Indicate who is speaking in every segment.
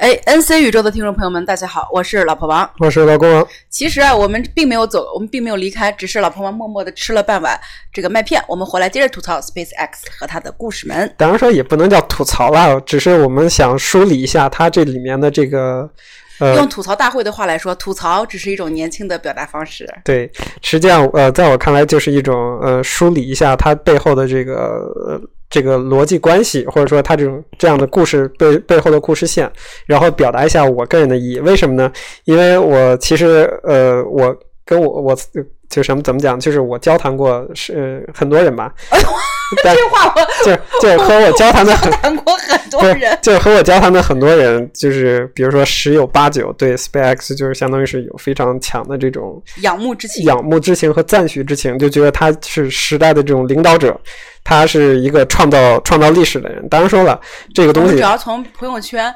Speaker 1: 哎，NC 宇宙的听众朋友们，大家好，我是老婆王。
Speaker 2: 我是老公王。
Speaker 1: 其实啊，我们并没有走，我们并没有离开，只是老婆王默默的吃了半碗这个麦片。我们回来接着吐槽 SpaceX 和他的故事们。
Speaker 2: 当然说也不能叫吐槽了，只是我们想梳理一下它这里面的这个。呃，
Speaker 1: 用吐槽大会的话来说，吐槽只是一种年轻的表达方式。
Speaker 2: 对，实际上呃，在我看来就是一种呃，梳理一下它背后的这个。这个逻辑关系，或者说他这种这样的故事背背后的故事线，然后表达一下我个人的意义。为什么呢？因为我其实呃，我跟我我就什么怎么讲，就是我交谈过是很多人吧。
Speaker 1: 这话我
Speaker 2: 就就和我交谈的
Speaker 1: 交谈过很多人，
Speaker 2: 就是和我交谈的很多人，就是比如说十有八九对 SpaceX 就是相当于是有非常强的这种
Speaker 1: 仰慕之情、
Speaker 2: 仰慕之情和赞许之情，就觉得他是时代的这种领导者。他是一个创造创造历史的人。当然说了，这个东西
Speaker 1: 主要从朋友圈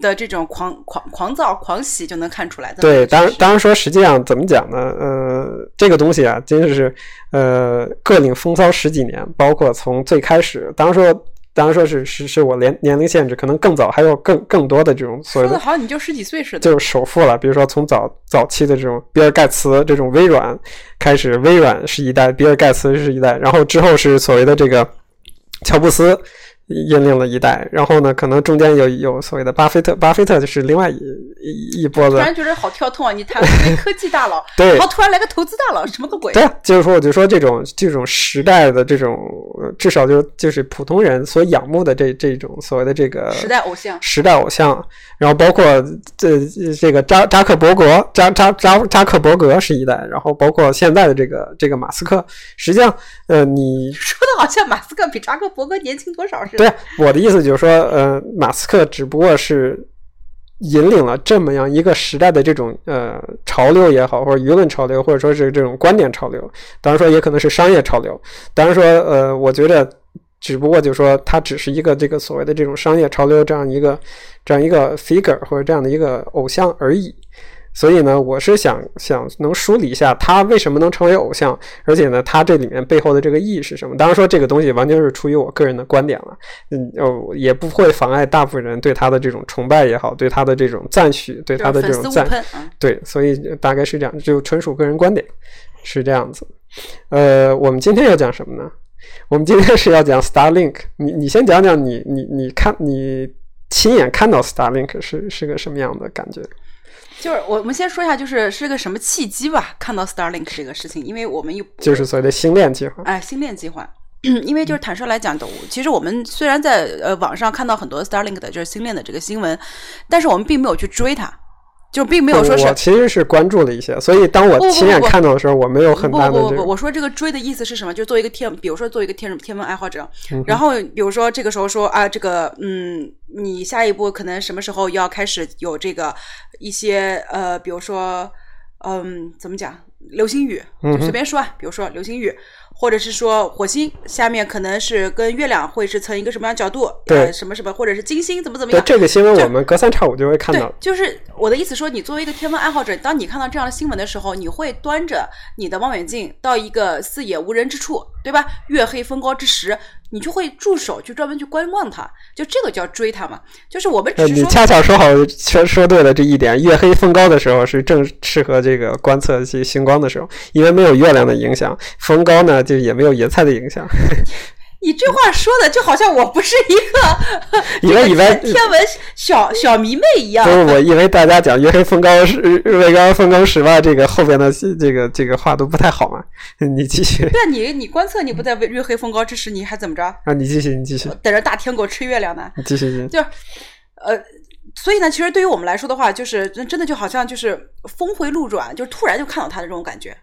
Speaker 1: 的这种狂狂狂躁狂喜就能看出来的。
Speaker 2: 对，当然当然说，实际上怎么讲呢？呃，这个东西啊，真的是呃，各领风骚十几年，包括从最开始，当然说。当然说是是是我年年龄限制，可能更早还有更更多的这种所谓的，
Speaker 1: 说的好，你就十几岁似的，
Speaker 2: 就是首富了。比如说从早早期的这种比尔盖茨这种微软开始，微软是一代，比尔盖茨是一代，然后之后是所谓的这个乔布斯。引领了一代，然后呢，可能中间有有所谓的巴菲特，巴菲特就是另外一一波子。
Speaker 1: 突然觉得好跳痛啊！你谈科技大佬，
Speaker 2: 对，
Speaker 1: 然后突然来个投资大佬，什么个鬼？
Speaker 2: 对，就是说，我就说这种这种时代的这种，至少就就是普通人所仰慕的这这种所谓的这个
Speaker 1: 时代偶像，
Speaker 2: 时代偶像。然后包括这这个扎扎克伯格，扎扎扎扎克伯格是一代，然后包括现在的这个这个马斯克，实际上，呃，你
Speaker 1: 说的好像马斯克比扎克伯格年轻多少
Speaker 2: 对，我的意思就是说，呃，马斯克只不过是引领了这么样一个时代的这种呃潮流也好，或者舆论潮流，或者说是这种观点潮流，当然说也可能是商业潮流。当然说，呃，我觉得。只不过就是说他只是一个这个所谓的这种商业潮流这样一个这样一个 figure 或者这样的一个偶像而已，所以呢，我是想想能梳理一下他为什么能成为偶像，而且呢，他这里面背后的这个意义是什么？当然说这个东西完全是出于我个人的观点了，嗯，哦，也不会妨碍大部分人对他的这种崇拜也好，对他的这种赞许，对他的这种赞，对，所以大概是这样，就纯属个人观点，是这样子。呃，我们今天要讲什么呢？我们今天是要讲 Starlink，你你先讲讲你你你看你亲眼看到 Starlink 是是个什么样的感觉？
Speaker 1: 就是我们先说一下，就是是个什么契机吧？看到 Starlink 这个事情，因为我们又
Speaker 2: 就是所谓的星链计划。
Speaker 1: 哎，星链计划，因为就是坦率来讲的，其实我们虽然在呃网上看到很多 Starlink 的就是星链的这个新闻，但是我们并没有去追它。就并没有说是，
Speaker 2: 我其实是关注了一些，所以当我亲眼看到的时候，我没有很大的。
Speaker 1: 不不不，我说这个追的意思是什么？就做一个天，比如说做一个天天文爱好者，然后比如说这个时候说啊，这个嗯，你下一步可能什么时候要开始有这个一些呃，比如说嗯，怎么讲流星雨？就随便说啊，比如说流星雨。或者是说火星下面可能是跟月亮会是成一个什么样角度？
Speaker 2: 对，
Speaker 1: 什么什么，或者是金星怎么怎么样？
Speaker 2: 这个新闻我们隔三差五就会看到。
Speaker 1: 就是我的意思说，你作为一个天文爱好者，当你看到这样的新闻的时候，你会端着你的望远镜到一个四野无人之处，对吧？月黑风高之时。你就会驻手去专门去观望它，就这个叫追它嘛。就是我们只是
Speaker 2: 说，你恰巧说好，说说对了这一点。月黑风高的时候是正适合这个观测这星光的时候，因为没有月亮的影响，风高呢就也没有野菜的影响。
Speaker 1: 你这话说的就好像我不是一个
Speaker 2: 以为以为
Speaker 1: 天文小小迷妹一样。
Speaker 2: 不是，我以为大家讲月黑风高是日月高风高时吧，这个后边的这个这个话都不太好嘛。你继续。
Speaker 1: 对，你你观测你不在月黑风高之时，你还怎么着？
Speaker 2: 啊，你继续，你继续。
Speaker 1: 等着大天狗吃月亮呢。
Speaker 2: 继续，继续。
Speaker 1: 就是，呃，所以呢，其实对于我们来说的话，就是真的就好像就是峰回路转，就突然就看到他的这种感觉。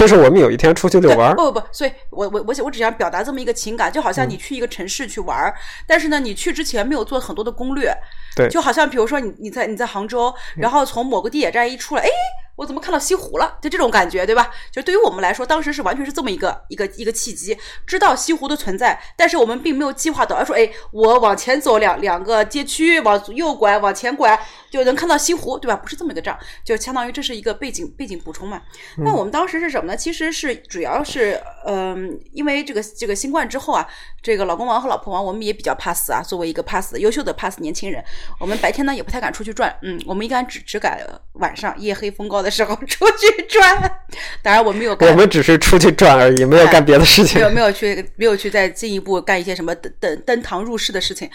Speaker 2: 就是我们有一天出去遛弯，
Speaker 1: 不不不，所以我我我我只想表达这么一个情感，就好像你去一个城市去玩，但是呢，你去之前没有做很多的攻略，
Speaker 2: 对，
Speaker 1: 就好像比如说你你在你在杭州，然后从某个地铁站一出来，哎，我怎么看到西湖了？就这种感觉，对吧？就对于我们来说，当时是完全是这么一个一个一个契机，知道西湖的存在，但是我们并没有计划到，说，哎，我往前走两两个街区，往右拐，往前拐。就能看到西湖，对吧？不是这么一个账，就相当于这是一个背景背景补充嘛。那我们当时是什么呢？其实是主要是，嗯，因为这个这个新冠之后啊，这个老公王和老婆王，我们也比较怕死啊。作为一个怕死优秀的怕死年轻人，我们白天呢也不太敢出去转，嗯，我们一般只只敢晚上夜黑风高的时候 出去转。当然我没有，
Speaker 2: 我们只是出去转而已，没有干别的事情，
Speaker 1: 没有没有去没有去再进一步干一些什么登登登堂入室的事情。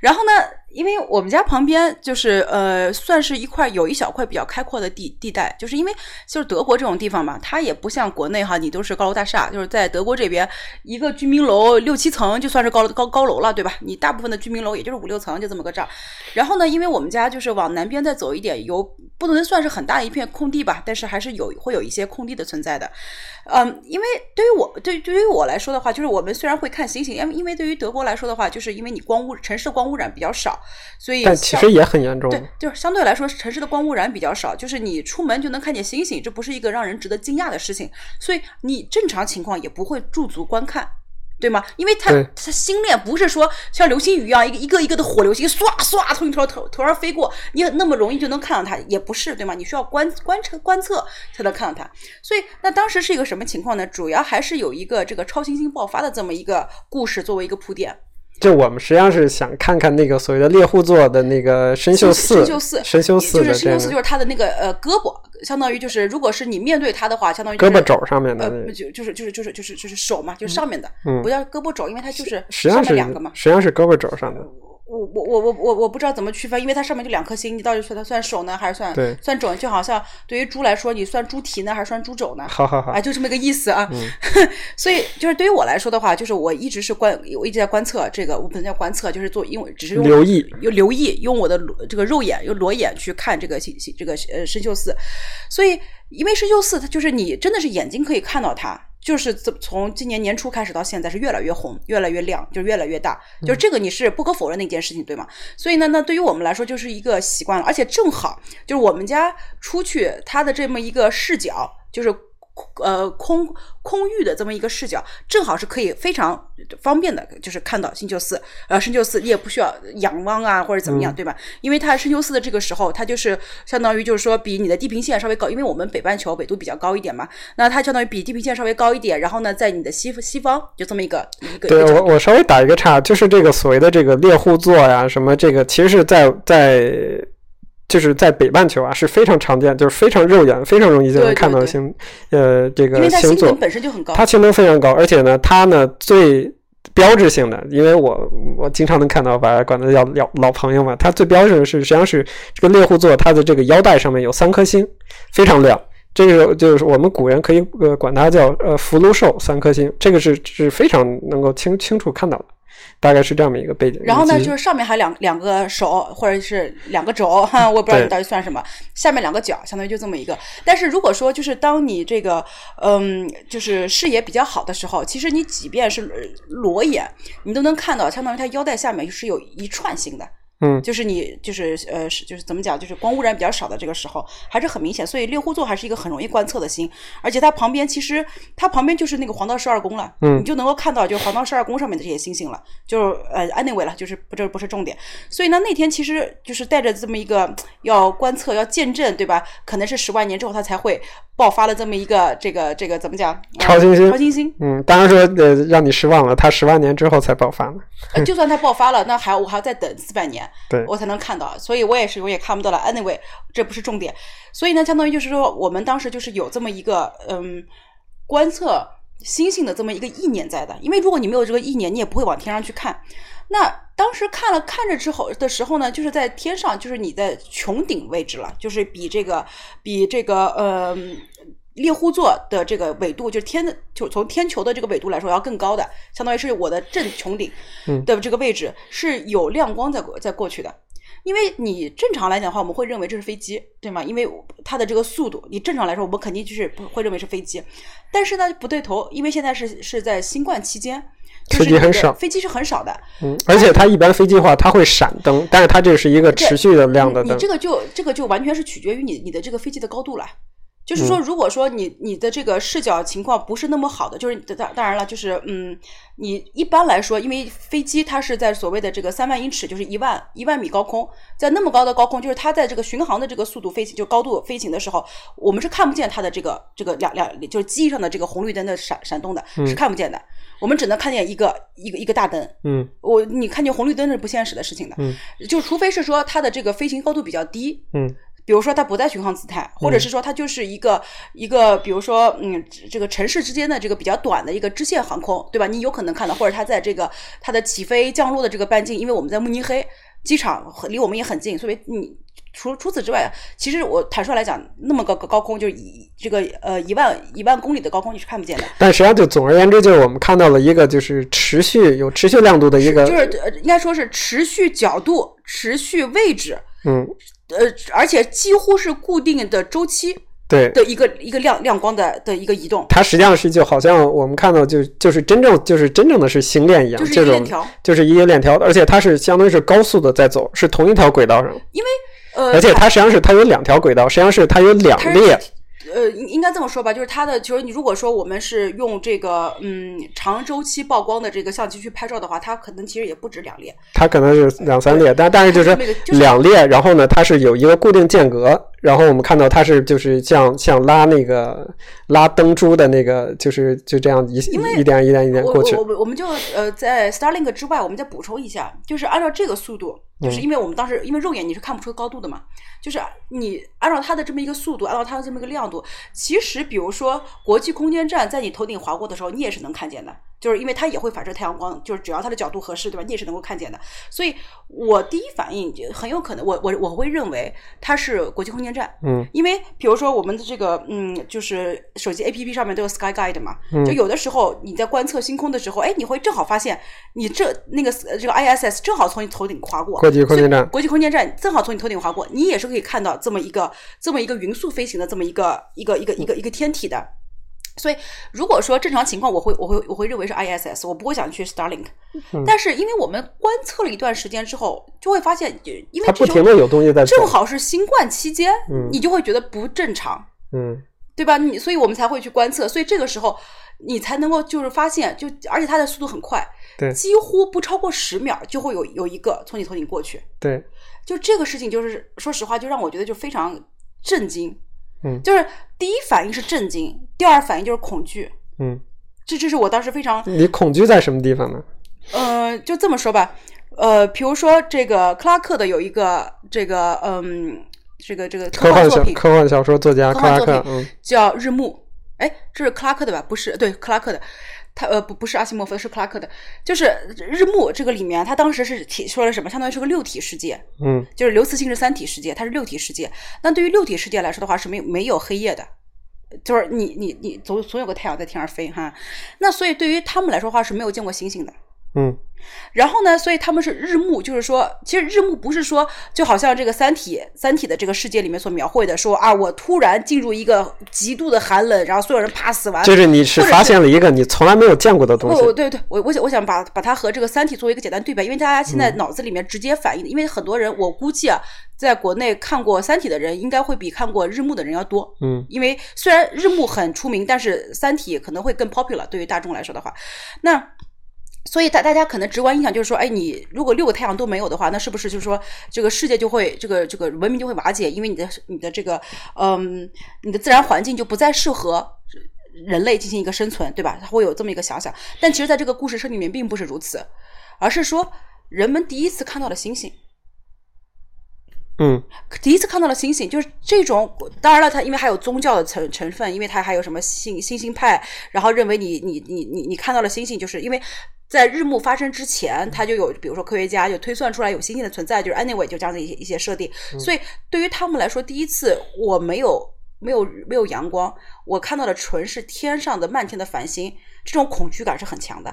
Speaker 1: 然后呢？因为我们家旁边就是呃，算是一块有一小块比较开阔的地地带，就是因为就是德国这种地方嘛，它也不像国内哈，你都是高楼大厦，就是在德国这边一个居民楼六七层就算是高高高楼了，对吧？你大部分的居民楼也就是五六层，就这么个账。然后呢，因为我们家就是往南边再走一点，有不能算是很大的一片空地吧，但是还是有会有一些空地的存在的。嗯，因为对于我对对于我来说的话，就是我们虽然会看星星，因为因为对于德国来说的话，就是因为你光污城市的光污染比较少。所以，
Speaker 2: 但其实也很严重。
Speaker 1: 对，就是相对来说，城市的光污染比较少，就是你出门就能看见星星，这不是一个让人值得惊讶的事情。所以你正常情况也不会驻足观看，对吗？因为它它星链不是说像流星雨一样，一个一个一个的火流星唰唰从你头头头上飞过，你那么容易就能看到它，也不是，对吗？你需要观观测观测才能看到它。所以那当时是一个什么情况呢？主要还是有一个这个超新星爆发的这么一个故事作为一个铺垫。
Speaker 2: 就我们实际上是想看看那个所谓的猎户座的那个深秀
Speaker 1: 四，深秀四，
Speaker 2: 深秀四
Speaker 1: 就是深秀四，就是它的那个呃胳膊，相当于就是如果是你面对它的话，相当于
Speaker 2: 胳膊肘上面的，
Speaker 1: 就就是就是就是就是就是手嘛，就是上面的，不叫胳膊肘，因为它就是
Speaker 2: 实际上是
Speaker 1: 两个嘛，
Speaker 2: 实际上是胳膊肘上的。
Speaker 1: 我我我我我我不知道怎么区分，因为它上面就两颗星，你到底算它算手呢，还是算算肘？就好像对于猪来说，你算猪蹄呢，还是算猪肘呢？
Speaker 2: 好好好，
Speaker 1: 啊，就这么个意思啊。所以就是对于我来说的话，就是我一直是观，我一直在观测这个，我不能叫观测，就是做，因为只是用
Speaker 2: 留意，
Speaker 1: 用留意，用我的这个肉眼，用裸眼去看这个星星，这个呃深锈四。所以因为深锈四，它就是你真的是眼睛可以看到它。就是从从今年年初开始到现在是越来越红，越来越亮，就是越来越大。就是这个你是不可否认的一件事情，对吗？所以呢，那对于我们来说就是一个习惯了，而且正好就是我们家出去他的这么一个视角，就是。呃，空空域的这么一个视角，正好是可以非常方便的，就是看到星球四，呃，星球四你也不需要仰望啊，或者怎么样，对吧？因为它星球四的这个时候，它就是相当于就是说比你的地平线稍微高，因为我们北半球纬度比较高一点嘛，那它相当于比地平线稍微高一点，然后呢，在你的西西方就这么一个一个。
Speaker 2: 对我我稍微打一个岔，就是这个所谓的这个猎户座呀，什么这个，其实是在在。就是在北半球啊，是非常常见，就是非常肉眼、非常容易就能看到的星，呃，这个星座
Speaker 1: 本身就很高，
Speaker 2: 它星能非常高，而且呢，它呢最标志性的，因为我我经常能看到，把它管它叫老老朋友嘛，它最标志的是实际上是这个猎户座，它的这个腰带上面有三颗星，非常亮，这个就是我们古人可以呃管它叫呃福禄寿三颗星，这个是是非常能够清清楚看到的。大概是这样的一个背景。
Speaker 1: 然后呢，就是上面还两两个手，或者是两个肘，哈，我也不知道你到底算什么。下面两个脚，相当于就这么一个。但是如果说就是当你这个，嗯，就是视野比较好的时候，其实你即便是裸眼，你都能看到，相当于它腰带下面是有一串星的。
Speaker 2: 嗯，
Speaker 1: 就是你就是呃是就是怎么讲，就是光污染比较少的这个时候，还是很明显。所以猎户座还是一个很容易观测的星，而且它旁边其实它旁边就是那个黄道十二宫了，嗯，你就能够看到就黄道十二宫上面的这些星星了。就是呃，anyway 了，就是不这不是重点。所以呢，那天其实就是带着这么一个要观测要见证，对吧？可能是十万年之后它才会爆发了这么一个这个这个怎么讲？
Speaker 2: 超新星，
Speaker 1: 超新星。
Speaker 2: 嗯，当然说呃让你失望了，它十万年之后才爆发呢。
Speaker 1: 就算它爆发了，那还我还要再等四百年。
Speaker 2: 对，
Speaker 1: 我才能看到，所以我也是永远看不到了。Anyway，这不是重点。所以呢，相当于就是说，我们当时就是有这么一个嗯，观测星星的这么一个意念在的。因为如果你没有这个意念，你也不会往天上去看。那当时看了看着之后的时候呢，就是在天上，就是你在穹顶位置了，就是比这个比这个呃。猎户座的这个纬度，就是天的，就从天球的这个纬度来说要更高的，相当于是我的正穹顶的这个位置是有亮光在过在过去的。因为你正常来讲的话，我们会认为这是飞机，对吗？因为它的这个速度，你正常来说，我们肯定就是不会认为是飞机。但是呢，不对头，因为现在是是在新冠期间，
Speaker 2: 飞机很少，
Speaker 1: 飞机是很少的。
Speaker 2: 嗯，而且它一般飞机的话，它会闪灯，但是它这是一个持续的亮的灯。
Speaker 1: 你这个就这个就完全是取决于你你的这个飞机的高度了。就是说，如果说你你的这个视角情况不是那么好的，就是当当然了，就是嗯，你一般来说，因为飞机它是在所谓的这个三万英尺，就是一万一万米高空，在那么高的高空，就是它在这个巡航的这个速度飞行，就高度飞行的时候，我们是看不见它的这个这个两两就是机翼上的这个红绿灯的闪闪动的，是看不见的，我们只能看见一个一个一个大灯。
Speaker 2: 嗯。
Speaker 1: 我你看见红绿灯是不现实的事情的，
Speaker 2: 嗯，
Speaker 1: 就除非是说它的这个飞行高度比较低，
Speaker 2: 嗯
Speaker 1: 比如说它不在巡航姿态，或者是说它就是一个一个，比如说嗯，这个城市之间的这个比较短的一个支线航空，对吧？你有可能看到，或者它在这个它的起飞降落的这个半径，因为我们在慕尼黑机场离我们也很近，所以你除除此之外，其实我坦率来讲，那么高高高空就是一这个呃一万一万公里的高空你是看不见的，
Speaker 2: 但实际上就总而言之，就是我们看到了一个就是持续有持续亮度的一个，
Speaker 1: 就是呃应该说是持续角度、持续位置，
Speaker 2: 嗯，
Speaker 1: 呃，而且几乎是固定的周期
Speaker 2: 对，
Speaker 1: 的一个一个亮亮光的的一个移动，
Speaker 2: 它实际上是就好像我们看到就就是真正就是真正的是星链一样，
Speaker 1: 就是链条。
Speaker 2: 就是一个链条，而且它是相当于是高速的在走，是同一条轨道上，
Speaker 1: 因为呃，
Speaker 2: 而且它实际上是它有两条轨道，实际上是它有两列，
Speaker 1: 呃，应应该这么说吧，就是它的，就是你如果说我们是用这个嗯长周期曝光的这个相机去拍照的话，它可能其实也不止两列，
Speaker 2: 它可能是两三列，但但是就是两列，然后呢，它是有一个固定间隔，然后我们看到它是就是像像拉那个拉灯珠的那个，就是就这样一一点一点一点过去。
Speaker 1: 我，我们我们就呃在 Starlink 之外，我们再补充一下，就是按照这个速度，
Speaker 2: 嗯
Speaker 1: 就是因为我们当时因为肉眼你是看不出高度的嘛，就是你按照它的这么一个速度，按照它的这么一个亮度，其实比如说国际空间站在你头顶划过的时候，你也是能看见的，就是因为它也会反射太阳光，就是只要它的角度合适，对吧？你也是能够看见的。所以我第一反应就很有可能，我我我会认为它是国际空间站，
Speaker 2: 嗯，
Speaker 1: 因为比如说我们的这个嗯，就是手机 APP 上面都有 Sky Guide 嘛，
Speaker 2: 嗯
Speaker 1: 就有的时候你在观测星空的时候，哎，你会正好发现你这那个呃这个 ISS 正好从你头顶划过，
Speaker 2: 国际空间站，
Speaker 1: 国际空间站正好从你头顶划过，你也是可以看到这么一个这么一个匀速飞行的这么一个一个一个一个一个天体的。所以，如果说正常情况，我会我会我会认为是 ISS，我不会想去 Starlink。但
Speaker 2: 嗯
Speaker 1: 是，因为我们观测了一段时间之后，就会发现，因为
Speaker 2: 它不停的有东西在
Speaker 1: 正，好是新冠期间，
Speaker 2: 嗯
Speaker 1: 你就会觉得不正常。
Speaker 2: 嗯
Speaker 1: 对吧？你所以我们才会去观测，所以这个时候你才能够就是发现，就而且它的速度很快，
Speaker 2: 对
Speaker 1: 几乎不超过十秒就会有有一个从你头顶过去，
Speaker 2: 对，
Speaker 1: 就这个事情就是说实话，就让我觉得就非常震惊，
Speaker 2: 嗯
Speaker 1: 就是第一反应是震惊，第二反应就是恐惧，
Speaker 2: 嗯，
Speaker 1: 这这是我当时非常
Speaker 2: 你恐惧在什么地方呢？
Speaker 1: 呃，就这么说吧，呃，比如说这个克拉克的有一个这个嗯，这个这个
Speaker 2: 科幻
Speaker 1: 作品
Speaker 2: 科幻小说作家克拉克，嗯
Speaker 1: 叫《日暮》，哎，这是克拉克的吧？不是，对，克拉克的。他呃不不是阿西莫夫，是克拉克的，就是《日暮》这个里面，他当时是提说了什么？相当于是个六体世界，
Speaker 2: 嗯
Speaker 1: 就是刘慈欣是三体世界，它是六体世界。那对于六体世界来说的话，是没有没有黑夜的，就是你你你总总有个太阳在天上飞哈。那所以对于他们来说的话是没有见过星星的。
Speaker 2: 嗯
Speaker 1: 然后呢，所以他们是日暮，就是说，其实日暮不是说，就好像这个《三体》《三体》的这个世界里面所描绘的，说啊，我突然进入一个极度的寒冷，然后所有人啪死完。
Speaker 2: 就是你是发现了一个你从来没有见过的东西
Speaker 1: 不，，对对，我我想我想把把它和这个《三体》做一个简单对比，因为大家现在
Speaker 2: 嗯
Speaker 1: 脑子里面直接反应的，因为很多人我估计啊，在国内看过《三体》的人，应该会比看过《日暮》的人要多。
Speaker 2: 嗯
Speaker 1: 因为虽然日暮很出名，但是《三体》可能会更 popular 对于大众来说的话，那。所以大大家可能直观印象就是说，哎，你如果六个太阳都没有的话，那是不是就是说这个世界就会这个这个文明就会瓦解？因为你的你的这个嗯，你的自然环境就不再适合人类进行一个生存，对吧？他会有这么一个想想。但其实，在这个故事设定里面并不是如此，而是说人们第一次看到了星星。
Speaker 2: 嗯
Speaker 1: 第一次看到了星星，就是这种。当然了，它因为还有宗教的成成分，因为它还有什么星星星派，然后认为你你你你你看到了星星，就是因为在日暮发生之前，它就有比如说科学家就推算出来有星星的存在，就是 anyway 就这样的一些一些设定。所以对于他们来说，第一次我没有没有没有阳光，我看到的纯是天上的漫天的繁星，这种恐惧感是很强的。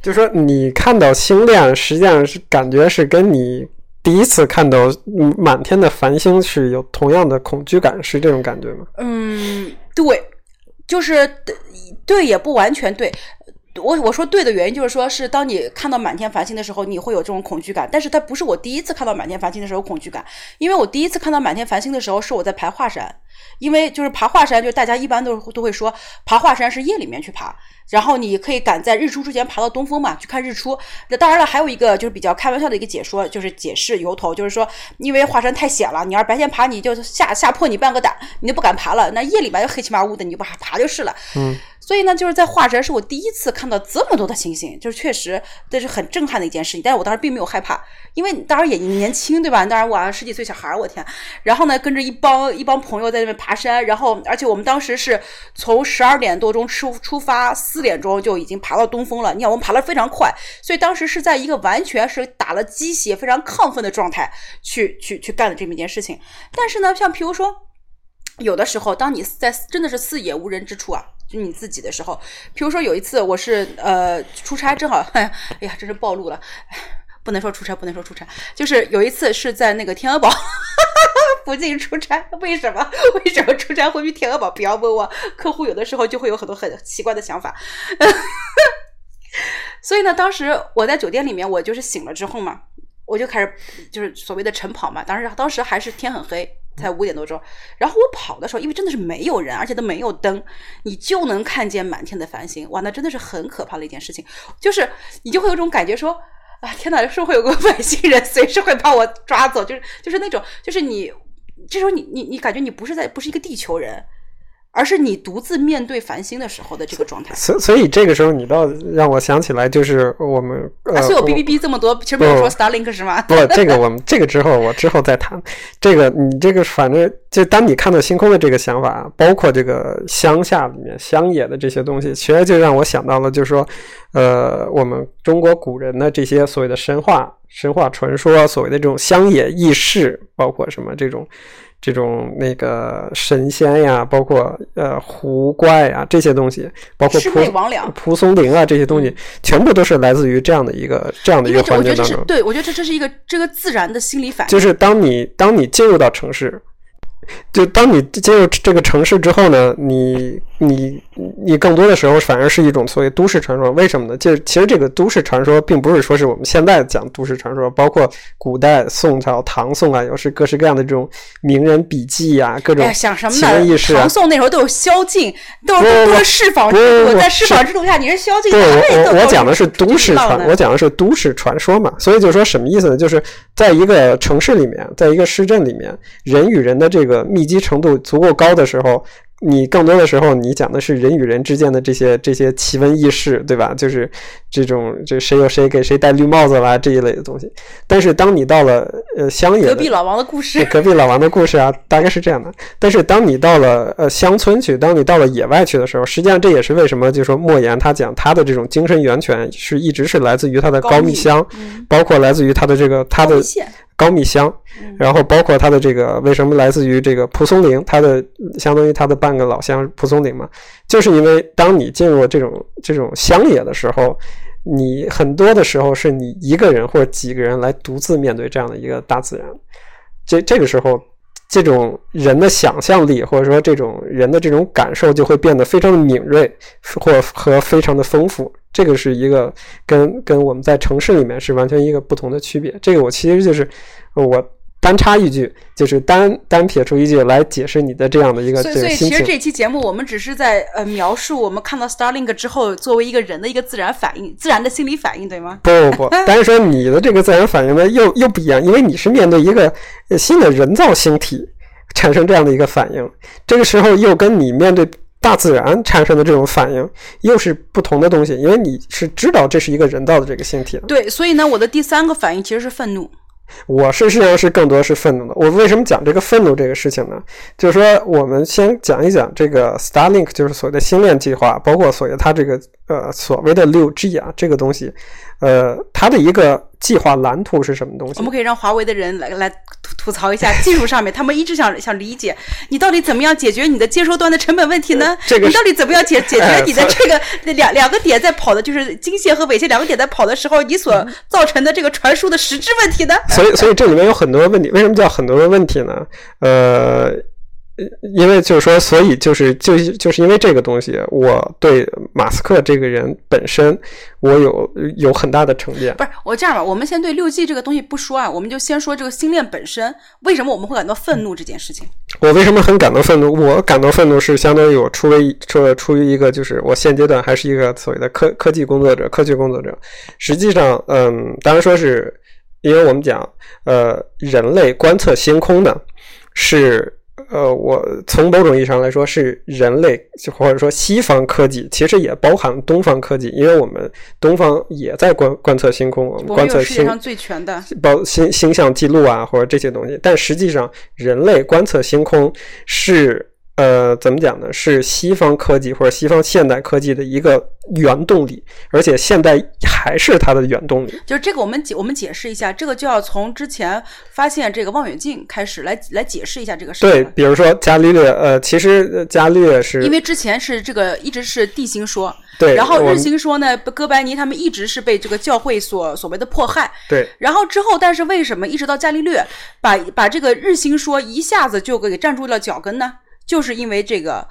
Speaker 2: 就说你看到星链，实际上是感觉是跟你第一次看到嗯满天的繁星是有同样的恐惧感，是这种感觉吗？
Speaker 1: 嗯，对，就是对对也不完全对。我我说对的原因就是说，是当你看到满天繁星的时候，你会有这种恐惧感。但是它不是我第一次看到满天繁星的时候恐惧感，因为我第一次看到满天繁星的时候是我在爬华山，因为就是爬华山，就大家一般都都会说，爬华山是夜里面去爬，然后你可以赶在日出之前爬到东峰嘛，去看日出。那当然了，还有一个就是比较开玩笑的一个解说，就是解释由头，就是说，因为华山太险了，你要是白天爬，你就吓吓破你半个胆，你就不敢爬了。那夜里面就黑漆麻乌的，你就爬爬就是了。
Speaker 2: 嗯。
Speaker 1: 所以呢，就是在华山是我第一次看到这么多的星星，就是确实这是很震撼的一件事情。但是我当时并没有害怕，因为当时也年轻，对吧？当然我十几岁小孩，我天！然后呢，跟着一帮一帮朋友在那边爬山，然后而且我们当时是从十二点多钟出出发，四点钟就已经爬到东峰了。你看我们爬得非常快，所以当时是在一个完全是打了鸡血、非常亢奋的状态去去去干的这么一件事情。但是呢，像比如说，有的时候当你在真的是四野无人之处啊。就你自己的时候，比如说有一次我是呃出差，正好 哎呀，真是暴露了，不能说出差，不能说出差，就是有一次是在那个天鹅堡 附近出差。为什么？为什么出差会去天鹅堡？不要问我，客户有的时候就会有很多很奇怪的想法。所以呢，当时我在酒店里面，我就是醒了之后嘛，我就开始就是所谓的晨跑嘛。当时当时还是天很黑。才五点多钟，然后我跑的时候，因为真的是没有人，而且都没有灯，你就能看见满天的繁星，哇，那真的是很可怕的一件事情。就是你就会有种感觉说，啊，天哪，是不是会有个外星人随时会把我抓走？就是就是那种，就是你这时候你你你感觉你不是在不是一个地球人。而是你独自面对繁星的时候的这个状态，
Speaker 2: 所所以这个时候你倒让我想起来，就是我们
Speaker 1: 啊，所以我哔哔哔这么多，其实没有说 Starlink 是吗？
Speaker 2: 不，这个我们这个之后我之后再谈。这个你这个反正就当你看到星空的这个想法，包括这个乡下里面乡野的这些东西，其实就让我想到了，就是说，呃，我们中国古人的这些所谓的神话、神话传说，所谓的这种乡野异事，包括什么这种。这种那个神仙呀，包括呃狐怪啊这些东西，包括蒲蒲松龄啊这些东西，全部都是来自于这样的一个这样的一个环境当中。
Speaker 1: 对，我觉得这这是一个这个自然的心理反应。
Speaker 2: 就是当你当你进入到城市。就当你进入这个城市之后呢，你你你更多的时候反而是一种所谓都市传说。为什么呢？就其实这个都市传说并不是说是我们现在讲都市传说，包括古代宋朝、唐宋啊，又是各式各样的这种名人笔记啊，各种
Speaker 1: 想什么呢？唐宋那时候都有宵禁，都都是释放制度，在释放制度下你是宵禁。
Speaker 2: 对，我我讲的是都市传，我讲的是都市传说嘛。所以就说什么意思呢？就是在一个城市里面，在一个市镇里面，人与人的这个。密集程度足够高的时候，你更多的时候你讲的是人与人之间的这些这些奇闻异事，对吧？就是这种这谁有谁给谁戴绿帽子啦这一类的东西。但是当你到了呃乡野，
Speaker 1: 隔壁老王的故事，
Speaker 2: 隔壁老王的故事啊，大概是这样的。但是当你到了呃乡村去，当你到了野外去的时候，实际上这也是为什么，就说莫言他讲他的这种精神源泉是一直是来自于他的高密乡，包括来自于他的这个他的。高密乡，然后包括它的这个为什么来自于这个蒲松龄，它的相当于它的半个老乡蒲松龄嘛，就是因为当你进入这种这种乡野的时候，你很多的时候是你一个人或者几个人来独自面对这样的一个大自然，这这个时候。这种人的想象力，或者说这种人的这种感受，就会变得非常的敏锐，或和非常的丰富。这个是一个跟跟我们在城市里面是完全一个不同的区别。这个我其实就是我。单插一句，就是单单撇出一句来解释你的这样的一个这个
Speaker 1: 所以，其实这期节目我们只是在呃描述我们看到 Starlink 之后，作为一个人的一个自然反应、自然的心理反应，对吗？
Speaker 2: 不不不，但是说你的这个自然反应呢，又又不一样，因为你是面对一个新的人造星体产生这样的一个反应，这个时候又跟你面对大自然产生的这种反应又是不同的东西，因为你是知道这是一个人造的这个星体。
Speaker 1: 对，所以呢，我的第三个反应其实是愤怒。
Speaker 2: 我是实际上是更多是愤怒的。我为什么讲这个愤怒这个事情呢？就是说，我们先讲一讲这个 Starlink，就是所谓的星链计划，包括所谓它这个呃所谓的六 G 啊这个东西，呃，它的一个。计划蓝图是什么东西？
Speaker 1: 我们可以让华为的人来来吐吐槽一下技术上面，他们一直想想理解你到底怎么样解决你的接收端的成本问题呢？
Speaker 2: 这个
Speaker 1: 你到底怎么样解解决你的这个两两个点在跑的，就是经线和纬线两个点在跑的时候，你所造成的这个传输的实质问题呢？
Speaker 2: 所以，所以这里面有很多问题。为什么叫很多的问题呢？呃。因为就是说，所以就是就就是因为这个东西，我对马斯克这个人本身，我有有很大的成见。
Speaker 1: 不是我这样吧，我们先对六 G 这个东西不说啊，我们就先说这个星链本身，为什么我们会感到愤怒这件事情？
Speaker 2: 我为什么很感到愤怒？我感到愤怒是相当于我出于出出于一个就是我现阶段还是一个所谓的科科技工作者、科学工作者。实际上，嗯，当然说是因为我们讲，呃，人类观测星空的是。呃，我从某种意义上来说，是人类或者说西方科技，其实也包含东方科技，因为我们东方也在观观测星空，
Speaker 1: 我们
Speaker 2: 观测
Speaker 1: 世界上最全的
Speaker 2: 包星星象记录啊，或者这些东西。但实际上，人类观测星空是。呃，怎么讲呢？是西方科技或者西方现代科技的一个原动力，而且现代还是它的原动力。
Speaker 1: 就是这个，我们解我们解释一下，这个就要从之前发现这个望远镜开始来来解释一下这个事
Speaker 2: 对，比如说伽利略，呃，其实伽利略是
Speaker 1: 因为之前是这个一直是地心说，
Speaker 2: 对，
Speaker 1: 然后日心说呢，哥白尼他们一直是被这个教会所所谓的迫害，
Speaker 2: 对，
Speaker 1: 然后之后，但是为什么一直到伽利略把把这个日心说一下子就给站住了脚跟呢？就是因为这个，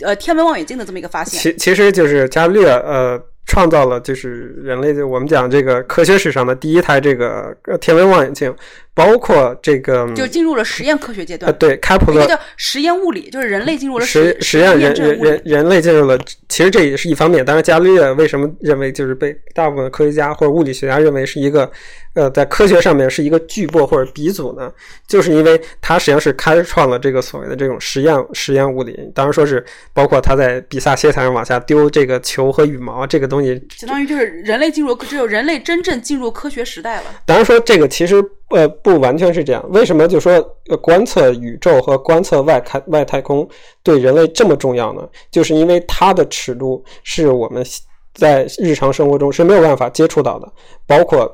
Speaker 1: 呃，天文望远镜的这么一个发现，
Speaker 2: 其其实就是伽利略，呃。创造了就是人类的我们讲这个科学史上的第一台这个天文望远镜，包括这个
Speaker 1: 就进入了实验科学阶段。
Speaker 2: 呃对，开普勒
Speaker 1: 叫实验物理，就是人类进入了
Speaker 2: 实实验人人人人类进入了，其实这也是一方面。当然，伽利略为什么认为就是被大部分科学家或者物理学家认为是一个呃在科学上面是一个巨擘或者鼻祖呢？就是因为他实际上是开创了这个所谓的这种实验实验物理。当然说是包括他在比萨斜塔上往下丢这个球和羽毛这个东西。
Speaker 1: 相当于就是人类进入，只有人类真正进入科学时代了。
Speaker 2: 当然说这个其实呃不完全是这样。为什么就说观测宇宙和观测外太外太空对人类这么重要呢？就是因为它的尺度是我们在日常生活中是没有办法接触到的，包括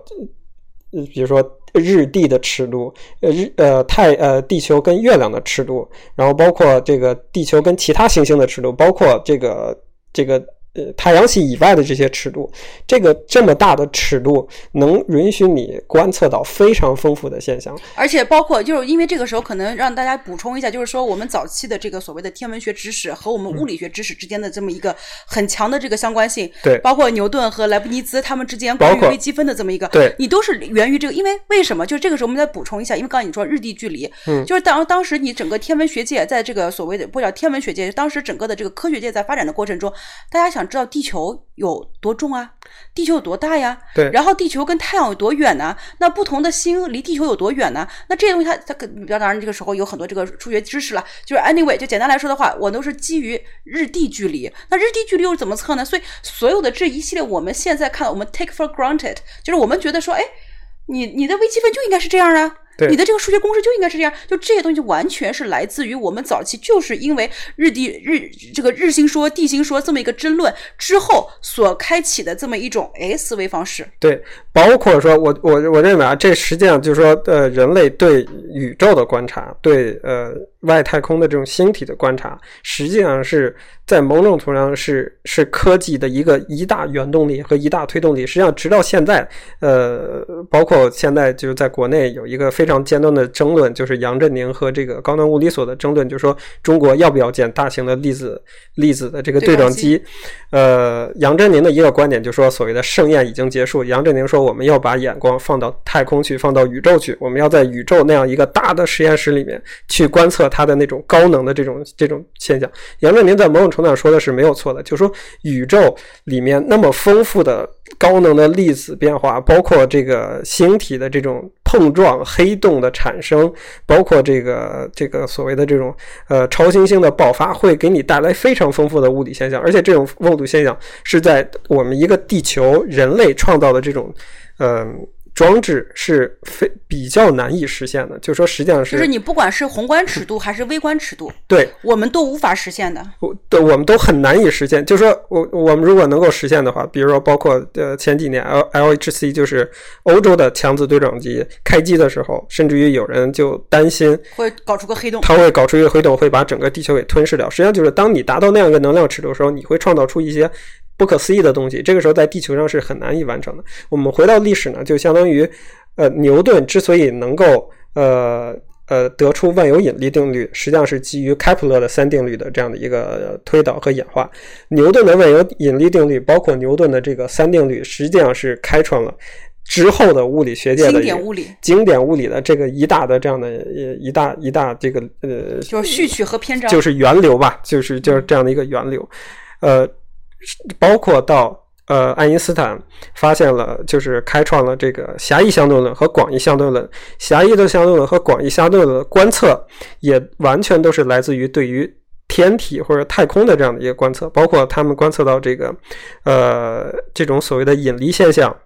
Speaker 2: 比如说日地的尺度，呃日呃太呃地球跟月亮的尺度，然后包括这个地球跟其他行星的尺度，包括这个这个。呃，太阳系以外的这些尺度，这个这么大的尺度，能允许你观测到非常丰富的现象，
Speaker 1: 而且包括就是因为这个时候，可能让大家补充一下，就是说我们早期的这个所谓的天文学知识和我们物理学知识之间的这么一个很强的这个相关性，
Speaker 2: 对，
Speaker 1: 包括牛顿和莱布尼兹他们之间关于微积分的这么一个，
Speaker 2: 对，
Speaker 1: 你都是源于这个，因为为什么？就是这个时候我们再补充一下，因为刚才你说日地距离，
Speaker 2: 嗯，
Speaker 1: 就是当当时你整个天文学界在这个所谓的不叫天文学界，当时整个的这个科学界在发展的过程中，大家想知道地球。有多重啊？地球有多大呀？
Speaker 2: 对。
Speaker 1: 然后地球跟太阳有多远呢？那不同的星离地球有多远呢？那这些东西它它比较当然这个时候有很多这个数学知识了。就是 anyway，就简单来说的话，我都是基于日地距离。那日地距离又是怎么测呢？所以所有的这一系列我们现在看，我们 take for granted，就是我们觉得说，哎，你你的微积分就应该是这样啊。你的这个数学公式就应该是这样，就这些东西完全是来自于我们早期，就是因为日地日这个日心说、地心说这么一个争论之后所开启的这么一种哎思维方式。
Speaker 2: 对，包括说我我我认为啊，这实际上就是说呃，人类对宇宙的观察，对呃外太空的这种星体的观察，实际上是。在某种程度上是是科技的一个一大原动力和一大推动力。实际上，直到现在，呃，包括现在就是在国内有一个非常尖端的争论，就是杨振宁和这个高能物理所的争论，就是说中国要不要建大型的粒子粒子的这个对撞机。呃，杨振宁的一个观点就是说，所谓的盛宴已经结束。杨振宁说，我们要把眼光放到太空去，放到宇宙去，我们要在宇宙那样一个大的实验室里面去观测它的那种高能的这种这种现象。杨振宁在某种程度上说的是没有错的，就是说宇宙里面那么丰富的高能的粒子变化，包括这个星体的这种碰撞、黑洞的产生，包括这个这个所谓的这种呃超新星的爆发，会给你带来非常丰富的物理现象，而且这种物理现象是在我们一个地球人类创造的这种嗯。装置是非比较难以实现的，就说实际上是，
Speaker 1: 就是你不管是宏观尺度还是微观尺度，
Speaker 2: 对，
Speaker 1: 我们都无法实现的。
Speaker 2: 对，我们都很难以实现。就说我我们如果能够实现的话，比如说包括呃前几年 L L H C 就是欧洲的强子对撞机开机的时候，甚至于有人就担心
Speaker 1: 会搞出个黑洞，
Speaker 2: 它会搞出一个黑洞，会把整个地球给吞噬掉。实际上就是当你达到那样一个能量尺度的时候，你会创造出一些。不可思议的东西，这个时候在地球上是很难以完成的。我们回到历史呢，就相当于，呃，牛顿之所以能够，呃呃得出万有引力定律，实际上是基于开普勒的三定律的这样的一个推导和演化。牛顿的万有引力定律，包括牛顿的这个三定律，实际上是开创了之后的物理学界的
Speaker 1: 经典物理
Speaker 2: 经典物理的这个一大的这样的呃一大一大这个呃
Speaker 1: 就是序曲和篇章，
Speaker 2: 就是源流吧，就是就是这样的一个源流，呃，包括到呃爱因斯坦发现了，就是开创了这个狭义相对论和广义相对论，狭义的相对论和广义相对论的观测也完全都是来自于对于天体或者太空的这样的一个观测，包括他们观测到这个呃这种所谓的引力现象，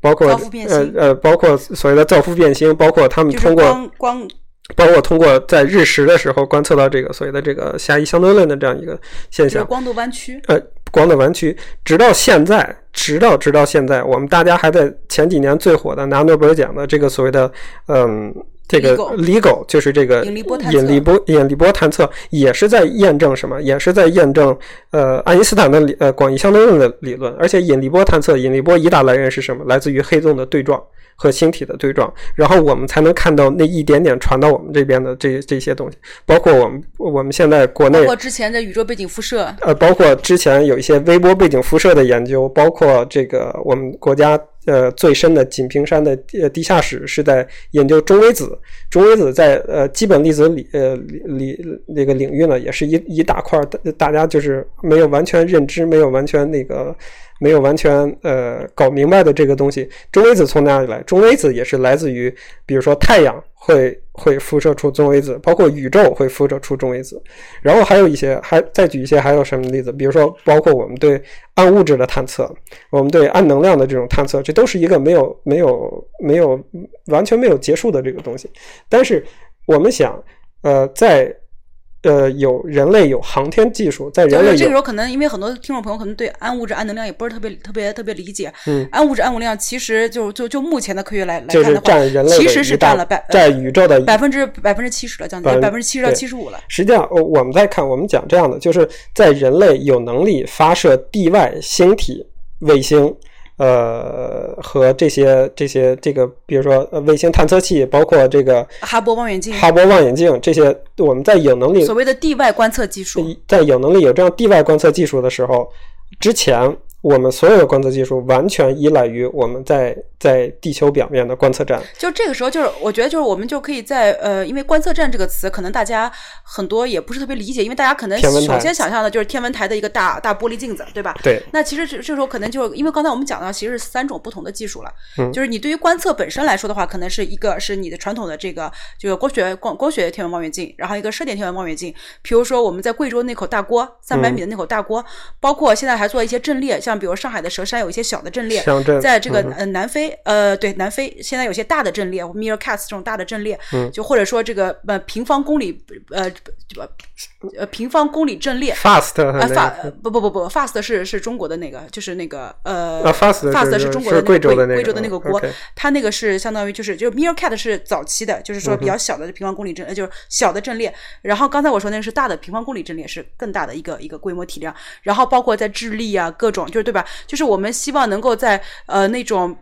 Speaker 2: 包括呃呃包括所谓的造父变星，包括他们通过
Speaker 1: 光光
Speaker 2: 包括通过在日食的时候观测到这个所谓的这个狭义相对论的这样一个现象，
Speaker 1: 光度弯曲，
Speaker 2: 呃，光的弯曲，直到现在，直到直到现在，我们大家还在前几年最火的拿诺贝尔奖的这个所谓的嗯。这个
Speaker 1: LIGO
Speaker 2: LIGO 就是这个
Speaker 1: 引力波探测
Speaker 2: 引力波引力波探测，也是在验证什么？也是在验证呃爱因斯坦的理呃广义相对论的理论。而且引力波探测，引力波一大来源是什么？来自于黑洞的对撞和星体的对撞，然后我们才能看到那一点点传到我们这边的这这些东西，包括我们我们现在国内
Speaker 1: 包括之前的宇宙背景辐射，
Speaker 2: 呃，包括之前有一些微波背景辐射的研究，包括这个我们国家呃最深的锦屏山的呃地下室是在研究中微子，中微子在呃基本粒子里呃里里那个领域呢，也是一一大块，大大家就是没有完全认知，没有完全那个。没有完全呃搞明白的这个东西，中微子从哪里来？中微子也是来自于，比如说太阳会会辐射出中微子，包括宇宙会辐射出中微子。然后还有一些，还再举一些，还有什么例子？比如说，包括我们对暗物质的探测，我们对暗能量的这种探测，这都是一个没有没有没有完全没有结束的这个东西。但是我们想，呃，在呃有人类有航天技术，在人类有
Speaker 1: 这个时候，可能因为很多听众朋友可能对暗物质、暗能量也不是特别特别特别理解。
Speaker 2: 嗯，
Speaker 1: 暗物质、暗能量其实就就就目前的科学来来看的话，
Speaker 2: 占人类
Speaker 1: 其实是占了百
Speaker 2: 占宇宙的
Speaker 1: 百分之百分之七十了，将近
Speaker 2: 百分
Speaker 1: 之七十到七十五了。
Speaker 2: 实际上，呃我们在看，我们讲这样的，就是在人类有能力发射地外星体、卫星，呃，和这些这些这个，比如说呃卫星探测器，包括这个
Speaker 1: 哈勃望远镜，
Speaker 2: 哈勃望远镜这些，我们在有能力
Speaker 1: 所谓的地外观测技术，
Speaker 2: 在有能力有这样地外观测技术的时候，之前我们所有的观测技术完全依赖于我们在在地球表面的观测站。
Speaker 1: 就这个时候，就是我觉得，就是我们就可以在呃，因为观测站这个词，可能大家很多也不是特别理解，因为大家可能首先想象的就是天文台的一个大大玻璃镜子，对吧？
Speaker 2: 对，
Speaker 1: 那其实这这时候可能就因为刚才我们讲到，其实是三种不同的技术了。
Speaker 2: 嗯
Speaker 1: 就是你对于观测本身来说的话，可能是一个是你的传统的这个就是光学光光学天文望远镜，然后一个射电天文望远镜。比如说我们在贵州那口大锅，三百米的那口大锅，包括现在还做一些阵列，像比如上海的佘山有一些小的阵列，在这个
Speaker 2: 嗯
Speaker 1: 呃南非呃对南非现在有些大的阵列，Meerkat 这种大的阵列，
Speaker 2: 嗯
Speaker 1: 就或者说这个呃平方公里呃呃呃平方公里阵列。
Speaker 2: fast 啊
Speaker 1: 呃
Speaker 2: 那
Speaker 1: 发
Speaker 2: 个
Speaker 1: 不不不不，fast 是是中国的那个，就是那个呃
Speaker 2: 啊，fast
Speaker 1: fast
Speaker 2: 是
Speaker 1: 是中国的那个
Speaker 2: 贵州的那个
Speaker 1: 贵州的那个锅它那个是相当于就是就是 Meerkat 是早期的，就是说比
Speaker 2: 嗯
Speaker 1: 较小的平方公里阵，呃就是小的阵列。然后刚才我说那个是大的平方公里阵列，是更大的一个一个规模体量。然后包括在智利啊各种，就对吧？就是我们希望能够在呃那种。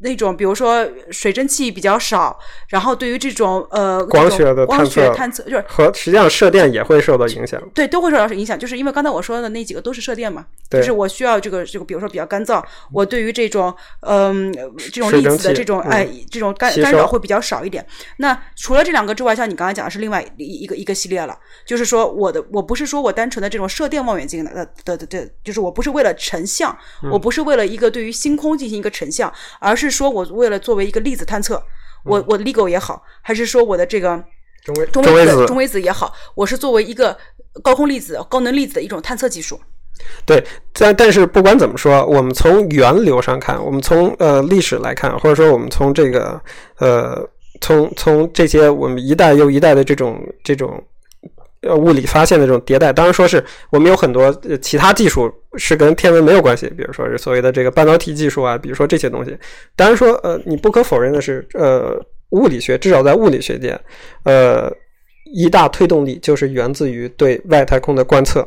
Speaker 1: 那种，比如说水蒸气比较少，然后对于这种呃
Speaker 2: 光学的
Speaker 1: 光
Speaker 2: 探测
Speaker 1: 学探测，就是
Speaker 2: 和实际上射电也会受到影响。
Speaker 1: 对，都会受到影响，就是因为刚才我说的那几个都是射电嘛，
Speaker 2: 对
Speaker 1: 就是我需要这个这个，比如说比较干燥，我对于这种嗯、这种粒子的这种
Speaker 2: 嗯
Speaker 1: 哎这种干干扰会比较少一点。那除了这两个之外，像你刚才讲的是另外一一个一个系列了，就是说我的我不是说我单纯的这种射电望远镜的的的的的，就是我不是为了成像，
Speaker 2: 嗯
Speaker 1: 我不是为了一个对于星空进行一个成像，而是说我为了作为一个粒子探测，我我 LIGO 也好，还是说我的这个。
Speaker 2: 中微
Speaker 1: 中
Speaker 2: 中微子
Speaker 1: 中微子也好，我是作为一个高空粒子、高能粒子的一种探测技术。
Speaker 2: 对，但但是不管怎么说，我们从源流上看，我们从呃历史来看，或者说我们从这个呃从从这些我们一代又一代的这种这种呃物理发现的这种迭代，当然说是我们有很多呃其他技术是跟天文没有关系，比如说是所谓的这个半导体技术啊，比如说这些东西。当然说呃你不可否认的是，呃物理学至少在物理学界，呃一大推动力就是源自于对外太空的观测。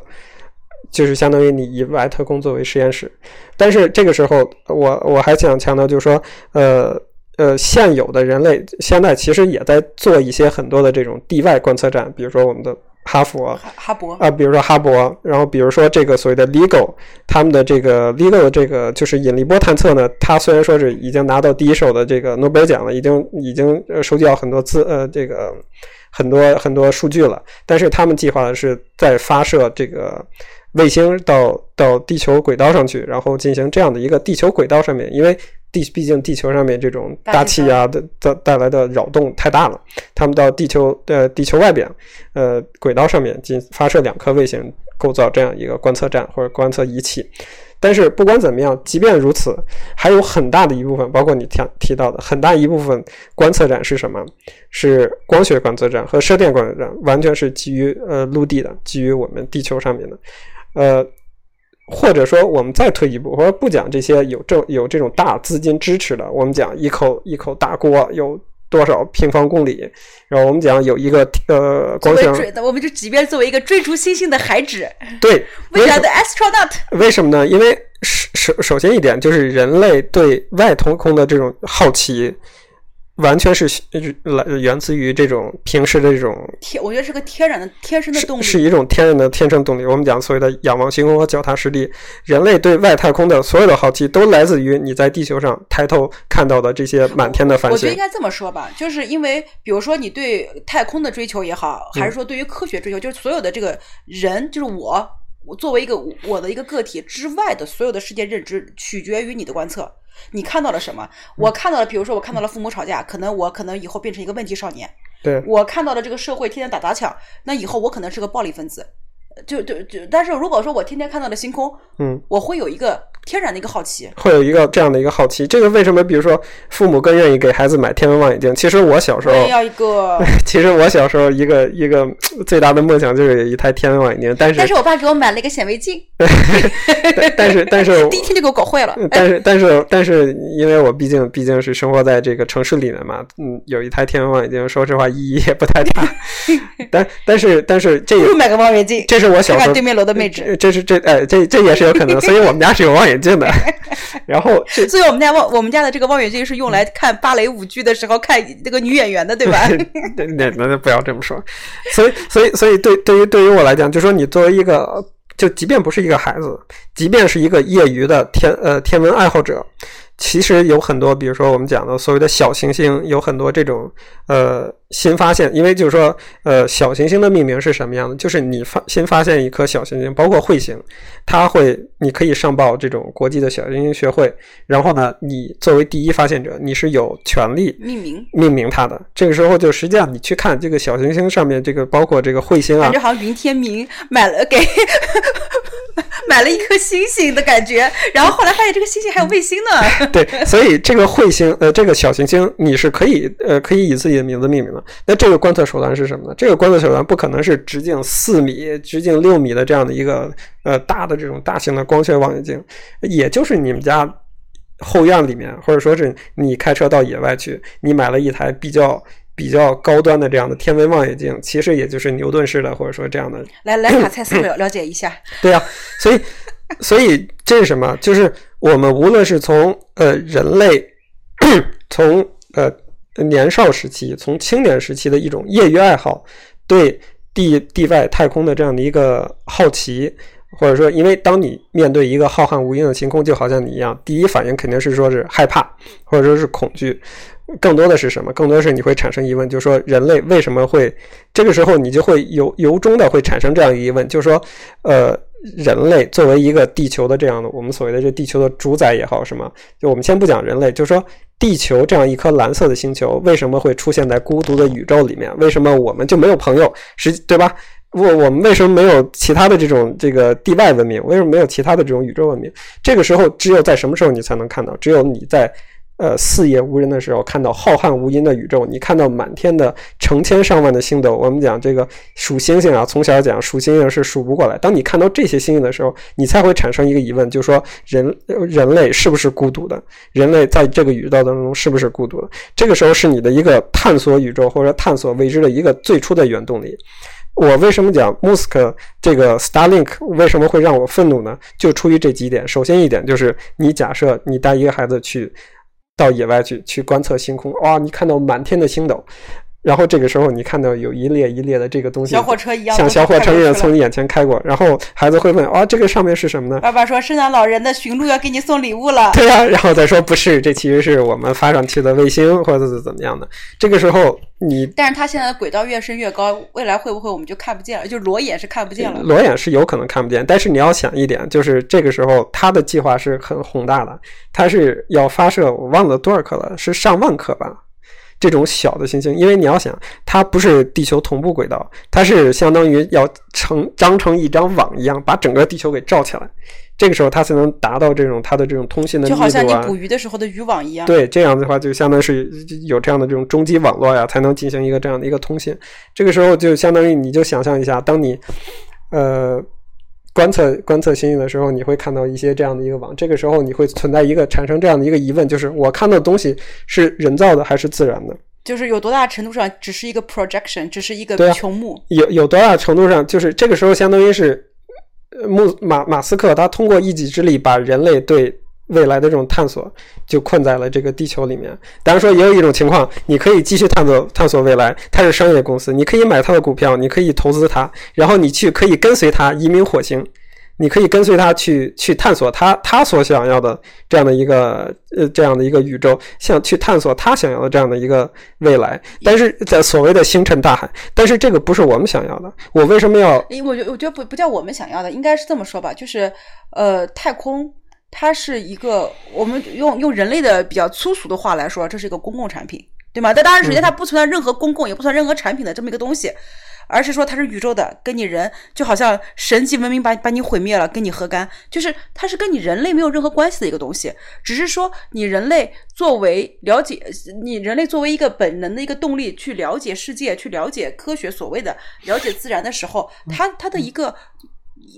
Speaker 2: 就是相当于你以外太空作为实验室，但是这个时候我我还想强调，就是说，呃呃，现有的人类现在其实也在做一些很多的这种地外观测站，比如说我们的哈佛。
Speaker 1: 哈哈勃。
Speaker 2: 啊，比如说哈勃，然后比如说这个所谓的 LIGO，他们的这个 LIGO 的这个就是引力波探测呢，它虽然说是已经拿到第一手的这个诺贝尔奖了，已经已经呃收集到很多资呃这个很多很多数据了，但是他们计划的是在发射这个卫星到到地球轨道上去，然后进行这样的一个地球轨道上面，因为地毕竟地球上面这种大气压的带带来的扰动太大了，他们到地球呃地球外边呃轨道上面进发射两颗卫星，构造这样一个观测站或者观测仪器。但是不管怎么样，即便如此，还有很大的一部分，包括你提提到的很大一部分观测站是什么？是光学观测站和射电观测站，完全是基于呃陆地的，基于我们地球上面的，呃。或者说，我们再退一步，我说不讲这些有这有这种大资金支持的，我们讲一口一口大锅有多少平方公里，然后我们讲有一个呃光
Speaker 1: 作
Speaker 2: 线
Speaker 1: 为追，我们就即便作为一个追逐星星的孩子
Speaker 2: 对
Speaker 1: are
Speaker 2: 什
Speaker 1: the astronaut。
Speaker 2: 为什么呢？因为首首首先一点就是人类对外太空的这种好奇，完全是来源自于这种平时的这种
Speaker 1: 天，我觉得是个天然的、天生的动力。
Speaker 2: 是一种天然的天生动力。我们讲所谓的仰望星空和脚踏实地，人类对外太空的所有的好奇，都来自于你在地球上抬头看到的这些满天的繁星
Speaker 1: 我觉得应。该这么说吧，就是因为比如说你对太空的追求也好，还
Speaker 2: 嗯
Speaker 1: 是说对于科学追求，就是所有的这个人，就是我，我作为一个我的一个个体之外的所有的世界认知，取决于你的观测。你看到了什么？我看到了，比如说我看到了父母吵架，可能我可能以后变成一个问题少年。
Speaker 2: 对，
Speaker 1: 我看到了这个社会天天打砸抢，那以后我可能是个暴力分子。就就就，但是如果说我天天看到了星空，
Speaker 2: 嗯，
Speaker 1: 我会有一个天然的一个好奇。
Speaker 2: 会有一个这样的一个好奇。这个为什么？比如说，父母更愿意给孩子买天文望远镜。其实我小时候，
Speaker 1: 要一个，
Speaker 2: 其实我小时候一个一个最大的梦想就是有一台天文望远镜，但是
Speaker 1: 但是我爸给我买了一个显微镜，
Speaker 2: 但是但是
Speaker 1: 第一天就给我搞坏了。
Speaker 2: 但是但是但是，因为我毕竟毕竟是生活在这个城市里面嘛，嗯，有一台天文望远镜，说实话意义也不太大。但但是但是这
Speaker 1: 不如买个望远镜，
Speaker 2: 这是我小时候
Speaker 1: 对面楼的妹纸。
Speaker 2: 这这是这哎这这也是有可能，所以我们家是有望远镜的。然后
Speaker 1: 所以我们家望我们家的这个望远镜是用来看芭蕾舞剧的时候看那个女演员的，对吧？
Speaker 2: 那那那不要这么说。所以所以所以对对于对于我来讲，就说你作为一个，就即便不是一个孩子，即便是一个业余的天呃天文爱好者，其实有很多，比如说我们讲的所谓的小行星，有很多这种呃新发现。因为就是说，呃，小行星的命名是什么样的？就是你发新发现一颗小行星，包括彗星，它会你可以上报这种国际的小行星学会，然后呢，你作为第一发现者，你是有权利
Speaker 1: 命名，
Speaker 2: 命名它的。这个时候就实际上你去看这个小行星上面这个包括这个彗星啊
Speaker 1: 感觉，好像云天明买了给 买了一颗星星的感觉，然后后来发现这个星星还有卫星呢。
Speaker 2: 对，所以这个彗星呃这个小行星你是可以呃可以以自己的名字命名的。那这个观测手段是什么呢？这个观测手段不可能是直径四米、直径六米的这样的一个呃大的这种大型的光学望远镜，也就是你们家。后院里面，或者说是你开车到野外去，你买了一台比较比较高端的这样的天文望远镜，其实也就是牛顿式的，或者说这样的
Speaker 1: 来来 卡蔡司了了解一下，
Speaker 2: 对呀、所以所以这是什么？就是我们无论是从呃人类 从呃年少时期，从青年时期的一种业余爱好，对地地外太空的这样的一个好奇，或者说，因为当你面对一个浩瀚无垠的星空，就好像你一样，第一反应肯定是说是害怕，或者说是恐惧。更多的是什么？更多的是你会产生疑问，就是说人类为什么会这个时候你就会由由衷的会产生这样一个疑问，就是说，呃，人类作为一个地球的这样的我们所谓的这地球的主宰也好，什么，就我们先不讲人类，就是说地球这样一颗蓝色的星球为什么会出现在孤独的宇宙里面？为什么我们就没有朋友？实对吧？我我们为什么没有其他的这种这个地外文明？为什么没有其他的这种宇宙文明？这个时候只有在什么时候你才能看到？只有你在呃四野无人的时候，看到浩瀚无垠的宇宙，你看到满天的成千上万的星斗。我们讲这个数星星啊，从小讲数星星是数不过来。当你看到这些星星的时候，你才会产生一个疑问，就是说人人类是不是孤独的？人类在这个宇宙当中是不是孤独的？这个时候是你的一个探索宇宙或者探索未知的一个最初的原动力。我为什么讲 Musk 这个 Starlink 为什么会让我愤怒呢？就出于这几点。首先一点就是，你假设你带一个孩子去到野外去去观测星空，哇，你看到满天的星斗。然后这个时候，你看到有一列一列的这个东西，
Speaker 1: 小火车一样，
Speaker 2: 像小火车一样从你眼前开过。然后孩子会问：“啊，这个上面是什么呢？”
Speaker 1: 爸爸说：“圣诞老人的驯鹿要给你送礼物了。”
Speaker 2: 对呀，然后再说：“不是，这其实是我们发上去的卫星，或者是怎么样的。”这个时候你，
Speaker 1: 但是它现在的轨道越升越高，未来会不会我们就看不见了？就裸眼是看不见了。
Speaker 2: 裸眼是有可能看不见，但是你要想一点，就是这个时候它的计划是很宏大的，它是要发射，我忘了多少颗了，是上万颗吧。这种小的行星，因为你要想，它不是地球同步轨道，它是相当于要成张成一张网一样，把整个地球给罩起来。这个时候，它才能达到这种它的这种通信的
Speaker 1: 就好像你捕鱼的时候的渔网一样。
Speaker 2: 对，这样的话就相当于是有这样的这种终极网络呀，才能进行一个这样的一个通信。这个时候就相当于你就想象一下，当你呃。观测观测星星的时候，你会看到一些这样的一个网。这个时候，你会存在一个产生这样的一个疑问，就是我看到的东西是人造的还是自然的？
Speaker 1: 就是有多大程度上只是一个 projection，只是一个穹幕？
Speaker 2: 有有多大程度上，就是这个时候相当于是，穆马马斯克他通过一己之力把人类对。未来的这种探索就困在了这个地球里面。当然说，也有一种情况，你可以继续探索探索未来。它是商业公司，你可以买它的股票，你可以投资它，然后你去可以跟随它移民火星，你可以跟随它去去探索它它所想要的这样的一个呃这样的一个宇宙，像去探索它想要的这样的一个未来。但是在所谓的星辰大海，但是这个不是我们想要的。我为什么要？
Speaker 1: 我觉我觉得不不叫我们想要的，应该是这么说吧，就是呃太空。它是一个，我们用用人类的比较粗俗的话来说，这是一个公共产品，对吗？但当然，首先它不存在任何公共，也不存在任何产品的这么一个东西，而是说它是宇宙的，跟你人就好像神级文明把把你毁灭了，跟你何干？就是它是跟你人类没有任何关系的一个东西，只是说你人类作为了解你人类作为一个本能的一个动力去了解世界，去了解科学，所谓的了解自然的时候，它它的一个。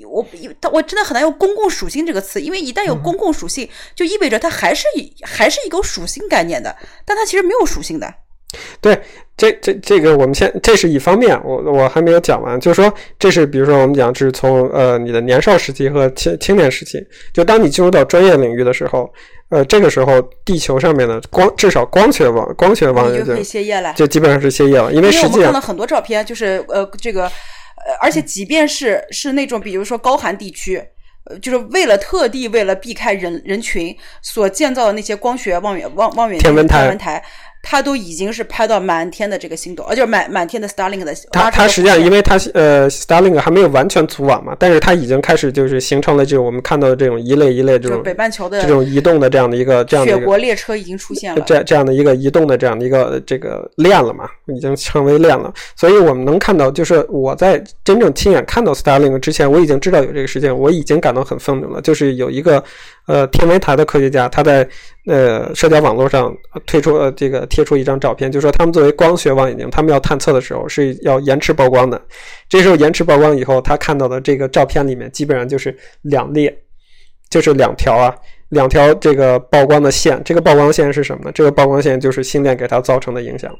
Speaker 1: 我我真的很难用公共属性这个词，因为一旦有公共属性，就意味着它还是还是一个属性概念的，但它其实没有属性的。
Speaker 2: 对，这这这个我们先，这是一方面，我我还没有讲完，就是说，这是比如说我们讲这是从呃你的年少时期和青青年时期，就当你进入到专业领域的时候，呃这个时候地球上面的光至少光学网光学网
Speaker 1: 就可以歇业了，
Speaker 2: 就基本上是歇业了，因为实际上我们
Speaker 1: 看到很多照片，就是呃这个。呃，而且即便是是那种，比如说高寒地区，呃，就是为了特地为了避开人人群所建造的那些光学望远望望远
Speaker 2: 天文
Speaker 1: 台。它都已经是拍到满天的这个星斗，呃，就是满满天的 Starlink 的。
Speaker 2: 它它实际上，因为它呃 Starlink 还没有完全组网嘛，但是它已经开始就是形成了这种我们看到的这种一类一类这种
Speaker 1: 北半球的
Speaker 2: 这种移动的这样的一个这样的
Speaker 1: 雪国列车已经出现了，
Speaker 2: 这这样的一个移动的这样的一个这个链了嘛，已经成为链了。所以我们能看到，就是我在真正亲眼看到 Starlink 之前，我已经知道有这个事件，我已经感到很愤怒了。就是有一个呃天文台的科学家，他在。呃，社交网络上推出呃这个贴出一张照片，就说他们作为光学望远镜，他们要探测的时候是要延迟曝光的。这时候延迟曝光以后，他看到的这个照片里面基本上就是两列，就是两条啊，两条这个曝光的线。这个曝光线是什么呢？这个曝光线就是星链给它造成的影响。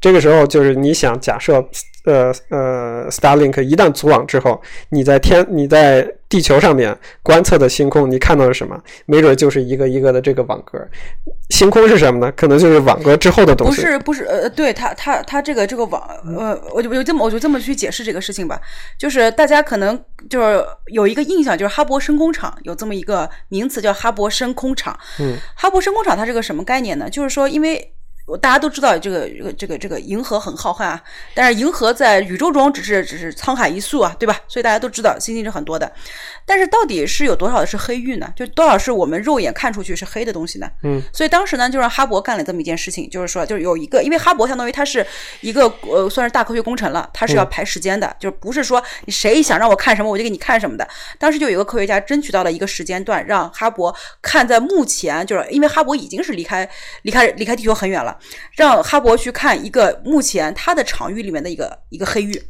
Speaker 2: 这个时候就是你想假设，呃呃，Starlink 一旦组网之后，你在天你在地球上面观测的星空，你看到了什么？没准就是一个一个的这个网格。星空是什么呢？可能就是网格之后的东
Speaker 1: 西。不是不是，呃，对它它它这个这个网，呃，我就我就这么我就这么去解释这个事情吧。就是大家可能就是有一个印象，就是哈勃深空场有这么一个名词叫哈勃深空场。
Speaker 2: 嗯，
Speaker 1: 哈勃深空场它是个什么概念呢？就是说因为。我大家都知道这个这个这个这个银河很浩瀚啊，但是银河在宇宙中只是只是沧海一粟啊，对吧？所以大家都知道星星是很多的，但是到底是有多少的是黑域呢？就多少是我们肉眼看出去是黑的东西呢？
Speaker 2: 嗯，
Speaker 1: 所以当时呢，就让哈勃干了这么一件事情，就是说，就是有一个，因为哈勃相当于它是一个呃算是大科学工程了，它是要排时间的，就是不是说你谁想让我看什么我就给你看什么的。当时就有一个科学家争取到了一个时间段，让哈勃看在目前，就是因为哈勃已经是离开离开离开地球很远了。让哈勃去看一个目前它的场域里面的一个一个黑域，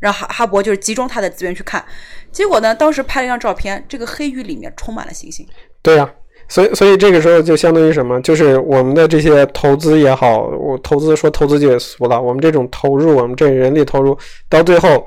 Speaker 1: 让哈哈勃就是集中它的资源去看，结果呢，当时拍了一张照片，这个黑域里面充满了星星。
Speaker 2: 对呀，所以所以这个时候就相当于什么？就是我们的这些投资也好，我投资说投资就也俗了，我们这种投入，我们这人力投入到最后，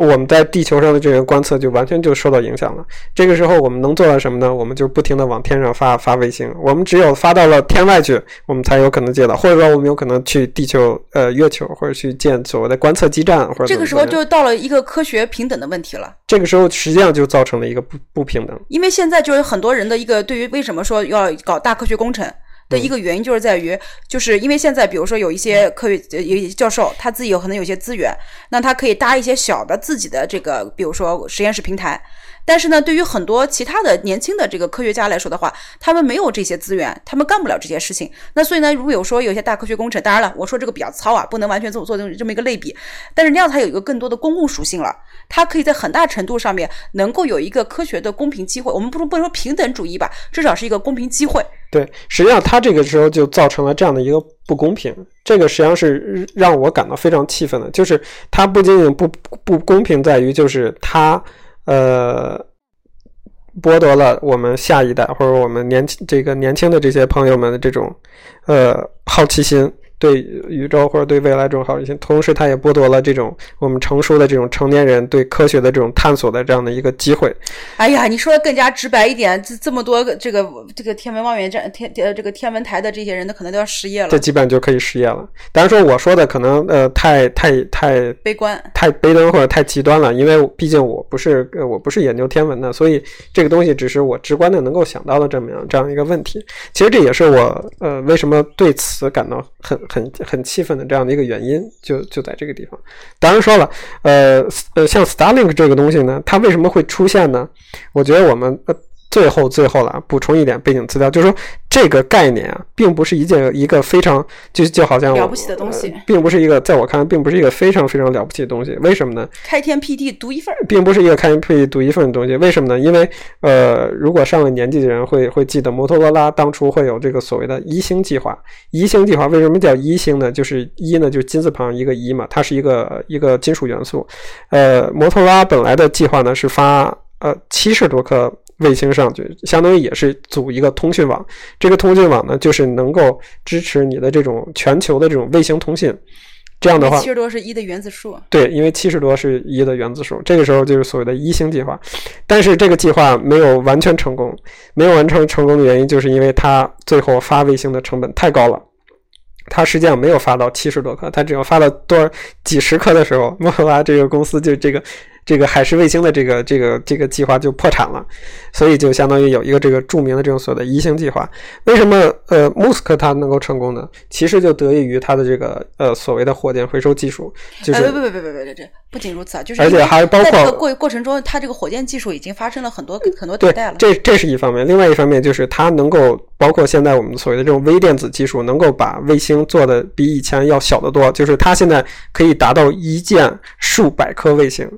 Speaker 2: 我们在地球上的这个观测就完全就受到影响了。这个时候我们能做到什么呢？我们就不停的往天上发发卫星。我们只有发到了天外去，我们才有可能接到，或者说我们有可能去地球、呃月球，或者去建所谓的观测基站，或者
Speaker 1: 这个时候就到了一个科学平等的问题了。
Speaker 2: 这个时候实际上就造成了一个不不平等，
Speaker 1: 因为现在就是很多人的一个对于为什么说要搞大科学工程。的一个原因就是在于，就是因为现在，比如说有一些科学有教授，他自己有可能有些资源，那他可以搭一些小的自己的这个，比如说实验室平台。但是呢，对于很多其他的年轻的这个科学家来说的话，他们没有这些资源，他们干不了这些事情。那所以呢，如果有说有些大科学工程，当然了，我说这个比较糙啊，不能完全做做这么一个类比。但是那样它有一个更多的公共属性了，它可以在很大程度上面能够有一个科学的公平机会。我们不能不能说平等主义吧，至少是一个公平机会。
Speaker 2: 对，实际上他这个时候就造成了这样的一个不公平，这个实际上是让我感到非常气愤的。就是他不仅仅不不公平在于，就是他呃剥夺了我们下一代或者我们年轻这个年轻的这些朋友们的这种呃好奇心。对宇宙或者对未来这种好奇心，同时它也剥夺了这种我们成熟的这种成年人对科学的这种探索的这样的一个机会。
Speaker 1: 哎呀，你说的更加直白一点，这这么多这个这个天文望远站天呃这个天文台的这些人，那可能都要失业了。
Speaker 2: 这基本就可以失业了。当然说我说的可能呃太太太
Speaker 1: 悲观，
Speaker 2: 太悲观或者太极端了，因为毕竟我不是我不是研究天文的，所以这个东西只是我直观的能够想到的这么样这样一个问题。其实这也是我呃为什么对此感到很。很很气愤的这样的一个原因，就就在这个地方。当然说了，呃呃，像 Starlink 这个东西呢，它为什么会出现呢？我觉得我们呃。最后，最后了，补充一点背景资料，就是说这个概念啊，并不是一件一个非常就就好像
Speaker 1: 了不起的东西，
Speaker 2: 并不是一个在我看来，并不是一个非常非常了不起的东西。为什么呢？
Speaker 1: 开天辟地独一份，
Speaker 2: 并不是一个开天辟地独一份的东西。为什么呢？因为呃，如果上了年纪的人会会记得摩托罗拉当初会有这个所谓的一星计划。一星计划为什么叫一星呢？就是一呢，就是金字旁一个一嘛，它是一个一个金属元素。呃，摩托罗拉本来的计划呢是发呃七十多颗。卫星上去，相当于也是组一个通讯网。这个通讯网呢，就是能够支持你的这种全球的这种卫星通信。这样的话，
Speaker 1: 七十多是一的原子数。
Speaker 2: 对，因为七十多是一的原子数。这个时候就是所谓的一星计划。但是这个计划没有完全成功，没有完成成功的原因，就是因为它最后发卫星的成本太高了。它实际上没有发到七十多颗，它只要发了多少几十颗的时候，摩托罗拉这个公司就这个。这个海事卫星的这个这个这个计划就破产了，所以就相当于有一个这个著名的这种所谓的移星计划。为什么呃穆斯克他能够成功呢？其实就得益于他的这个呃所谓的火箭回收技术。就是，
Speaker 1: 不不不不不不这不仅如此啊，就是
Speaker 2: 而且还包括
Speaker 1: 过过程中，它这个火箭技术已经发生了很多很多迭代了。
Speaker 2: 这这是一方面，另外一方面就是它能够包括现在我们所谓的这种微电子技术，能够把卫星做的比以前要小得多。就是它现在可以达到一箭数百颗卫星。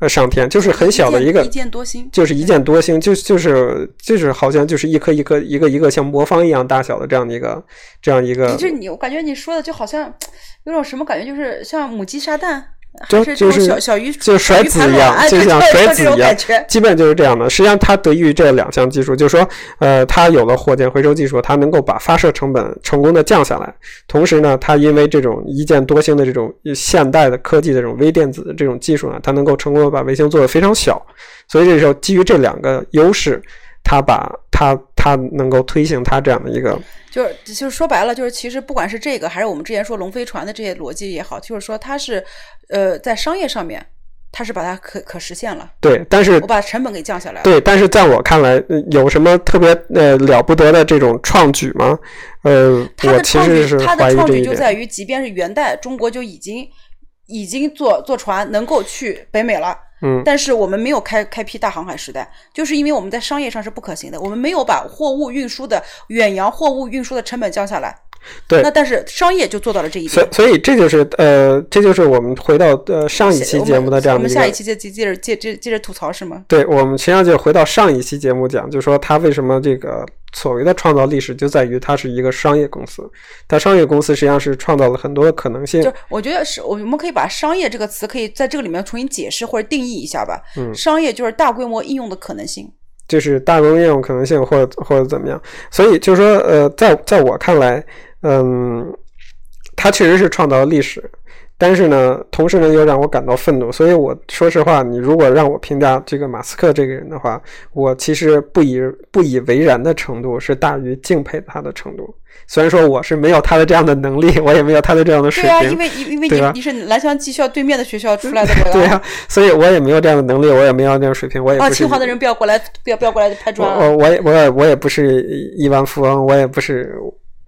Speaker 2: 呃，上天就是很小的一个，
Speaker 1: 一箭多星，
Speaker 2: 就是一箭多星，就就是就是好像就是一颗一颗一个一个像魔方一样大小的这样的一个这样一个。
Speaker 1: 就你，我感觉你说的就好像有种什么感觉，就是像母鸡下蛋。
Speaker 2: 就就是
Speaker 1: 小小鱼，
Speaker 2: 就甩子一样，就像甩子一样，基本就是这样的。实际上，它得益于这两项技术，就是说，呃，它有了火箭回收技术，它能够把发射成本成功的降下来。同时呢，它因为这种一箭多星的这种现代的科技的这种微电子的这种技术呢，它能够成功的把卫星做得非常小。所以这时候，基于这两个优势，它把它它能够推行它这样的一个。
Speaker 1: 就是就是说白了，就是其实不管是这个，还是我们之前说龙飞船的这些逻辑也好，就是说它是，呃，在商业上面，它是把它可可实现了。
Speaker 2: 对，但是
Speaker 1: 我把成本给降下来了。
Speaker 2: 对，但是在我看来，有什么特别呃了不得的这种创举吗？呃，
Speaker 1: 它的创
Speaker 2: 举，
Speaker 1: 它的创举就在于，即便是元代，中国就已经已经坐坐船能够去北美了。
Speaker 2: 嗯，
Speaker 1: 但是我们没有开开辟大航海时代，就是因为我们在商业上是不可行的，我们没有把货物运输的远洋货物运输的成本降下来。
Speaker 2: 对，
Speaker 1: 那但是商业就做到了这一点。
Speaker 2: 所所以这就是呃，这就是我们回到呃上一期节目的这样的
Speaker 1: 一个。我们下一期接接接着接接接着吐槽是吗？
Speaker 2: 对，我们实际上就回到上一期节目讲，就是说它为什么这个。所谓的创造历史，就在于它是一个商业公司。它商业公司实际上是创造了很多的可能性。
Speaker 1: 就我觉得是，我们可以把“商业”这个词可以在这个里面重新解释或者定义一下吧。
Speaker 2: 嗯，
Speaker 1: 商业就是大规模应用的可能性，
Speaker 2: 就是大规模应用可能性，或者或者怎么样。所以就是说，呃，在在我看来，嗯，他确实是创造了历史。但是呢，同时呢又让我感到愤怒。所以我说实话，你如果让我评价这个马斯克这个人的话，我其实不以不以为然的程度是大于敬佩他的程度。虽然说我是没有他的这样的能力，我也没有他的这样的水平。
Speaker 1: 对啊，因为因为你你是蓝翔技校对面的学校出 来的，
Speaker 2: 对啊，所以我也没有这样的能力，我也没有这样水平，我也不是。
Speaker 1: 清华的人不要过来，不要不要过来拍砖。
Speaker 2: 我我也我也我也不是亿万富翁，我也不是。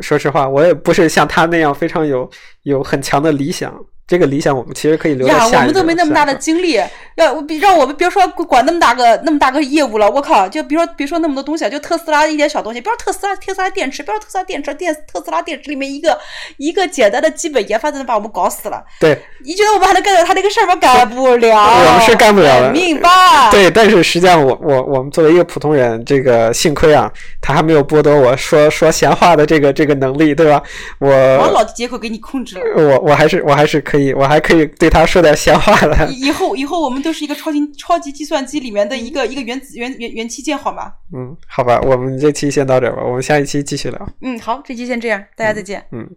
Speaker 2: 说实话，我也不是像他那样非常有有很强的理想。这个理想我们其实可以留
Speaker 1: 呀，我们都没那么大的精力，要我让我们别说管那么大个那么大个业务了，我靠，就比如说别说那么多东西，就特斯拉一点小东西，比如说特斯拉特斯拉电池，比如说特斯拉电池电特斯拉电池里面一个一个简单的基本研发都能把我们搞死了。
Speaker 2: 对，
Speaker 1: 你觉得我们还能干掉他那个事儿吗？干不了，
Speaker 2: 我们是干不了的，
Speaker 1: 命吧？
Speaker 2: 对，但是实际上我我我们作为一个普通人，这个幸亏啊，他还没有剥夺我说说闲话的这个这个能力，对吧？我
Speaker 1: 我老接口给你控制了，
Speaker 2: 我我还是我还是可以，我还可以。对他说点闲话了。
Speaker 1: 以后以后我们都是一个超级超级计算机里面的一个一个原子元元元器件，好吗？
Speaker 2: 嗯，好吧，我们这期先到这吧，我们下一期继续聊。
Speaker 1: 嗯，好，这期先这样，大家再见。
Speaker 2: 嗯。